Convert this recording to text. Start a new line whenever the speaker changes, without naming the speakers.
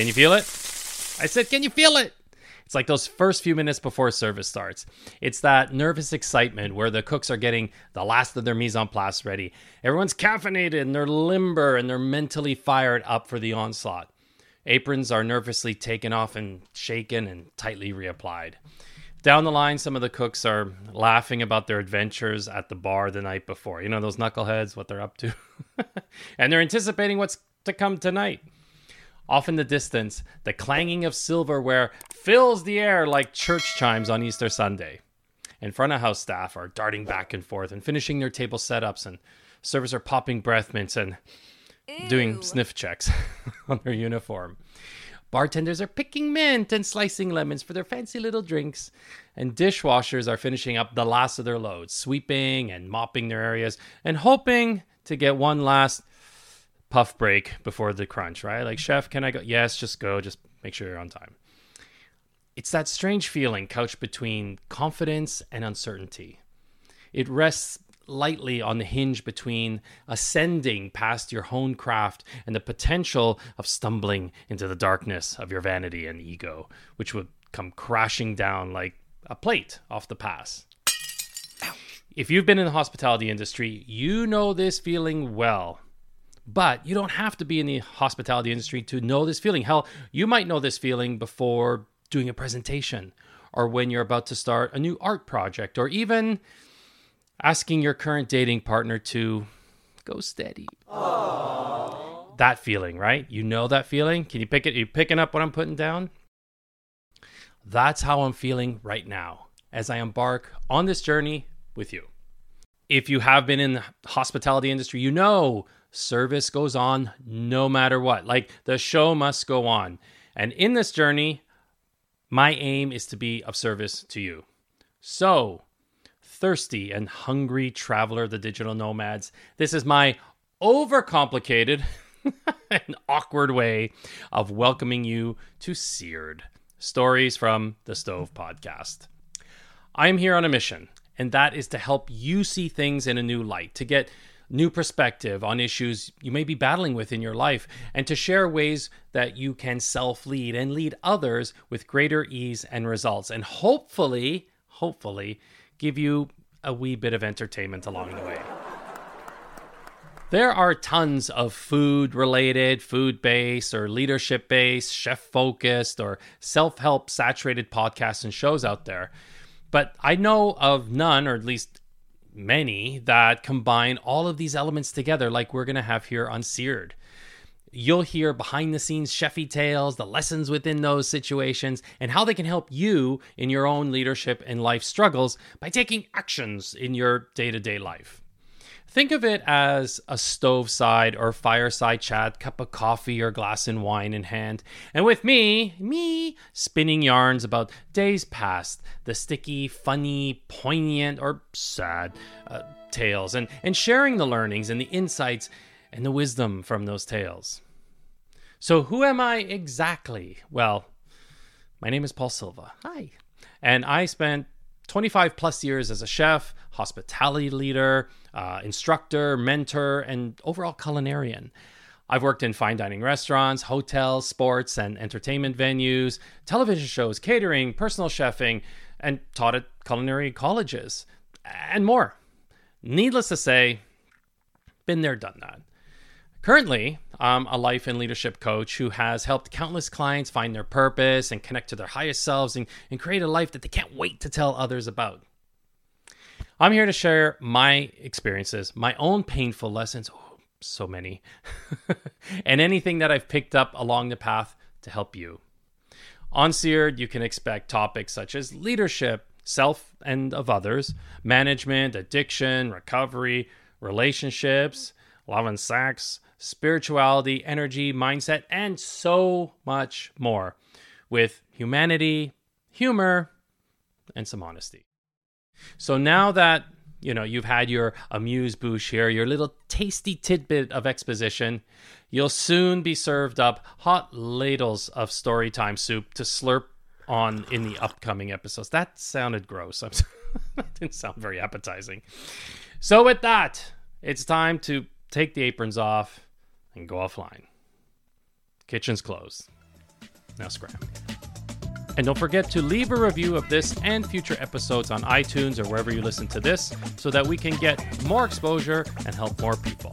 Can you feel it? I said, Can you feel it? It's like those first few minutes before service starts. It's that nervous excitement where the cooks are getting the last of their mise en place ready. Everyone's caffeinated and they're limber and they're mentally fired up for the onslaught. Aprons are nervously taken off and shaken and tightly reapplied. Down the line, some of the cooks are laughing about their adventures at the bar the night before. You know, those knuckleheads, what they're up to. and they're anticipating what's to come tonight. Off in the distance, the clanging of silverware fills the air like church chimes on Easter Sunday. And front of house staff are darting back and forth and finishing their table setups, and servers are popping breath mints and doing sniff checks on their uniform. Bartenders are picking mint and slicing lemons for their fancy little drinks. And dishwashers are finishing up the last of their loads, sweeping and mopping their areas, and hoping to get one last puff break before the crunch, right? Like, chef, can I go? Yes, just go. Just make sure you're on time. It's that strange feeling couched between confidence and uncertainty. It rests lightly on the hinge between ascending past your honed craft and the potential of stumbling into the darkness of your vanity and ego, which would come crashing down like a plate off the pass. If you've been in the hospitality industry, you know this feeling well. But you don't have to be in the hospitality industry to know this feeling. Hell, you might know this feeling before doing a presentation or when you're about to start a new art project or even asking your current dating partner to go steady. Aww. That feeling, right? You know that feeling? Can you pick it? Are you picking up what I'm putting down? That's how I'm feeling right now as I embark on this journey with you. If you have been in the hospitality industry, you know service goes on no matter what. Like the show must go on. And in this journey, my aim is to be of service to you. So, thirsty and hungry traveler the digital nomads, this is my overcomplicated and awkward way of welcoming you to Seared Stories from the Stove podcast. I am here on a mission, and that is to help you see things in a new light, to get new perspective on issues you may be battling with in your life, and to share ways that you can self lead and lead others with greater ease and results. And hopefully, hopefully, give you a wee bit of entertainment along the way. There are tons of food related, food based, or leadership based, chef focused, or self help saturated podcasts and shows out there. But I know of none, or at least many that combine all of these elements together, like we're going to have here on Seared. You'll hear behind the scenes chefy tales, the lessons within those situations, and how they can help you in your own leadership and life struggles by taking actions in your day to day life. Think of it as a stove side or fireside chat, cup of coffee or glass of wine in hand. And with me, me, spinning yarns about days past, the sticky, funny, poignant, or sad uh, tales, and, and sharing the learnings and the insights and the wisdom from those tales. So, who am I exactly? Well, my name is Paul Silva. Hi. And I spent 25 plus years as a chef, hospitality leader, uh, instructor, mentor, and overall culinarian. I've worked in fine dining restaurants, hotels, sports and entertainment venues, television shows, catering, personal chefing, and taught at culinary colleges, and more. Needless to say, been there, done that. Currently, I'm a life and leadership coach who has helped countless clients find their purpose and connect to their highest selves and, and create a life that they can't wait to tell others about. I'm here to share my experiences, my own painful lessons, oh, so many, and anything that I've picked up along the path to help you. On Seared, you can expect topics such as leadership, self and of others, management, addiction, recovery, relationships, love and sex, spirituality, energy, mindset, and so much more with humanity, humor, and some honesty. So now that you know you've had your amuse bouche here, your little tasty tidbit of exposition, you'll soon be served up hot ladles of storytime soup to slurp on in the upcoming episodes. That sounded gross. that didn't sound very appetizing. So with that, it's time to take the aprons off and go offline. Kitchen's closed. Now scram. And don't forget to leave a review of this and future episodes on iTunes or wherever you listen to this so that we can get more exposure and help more people.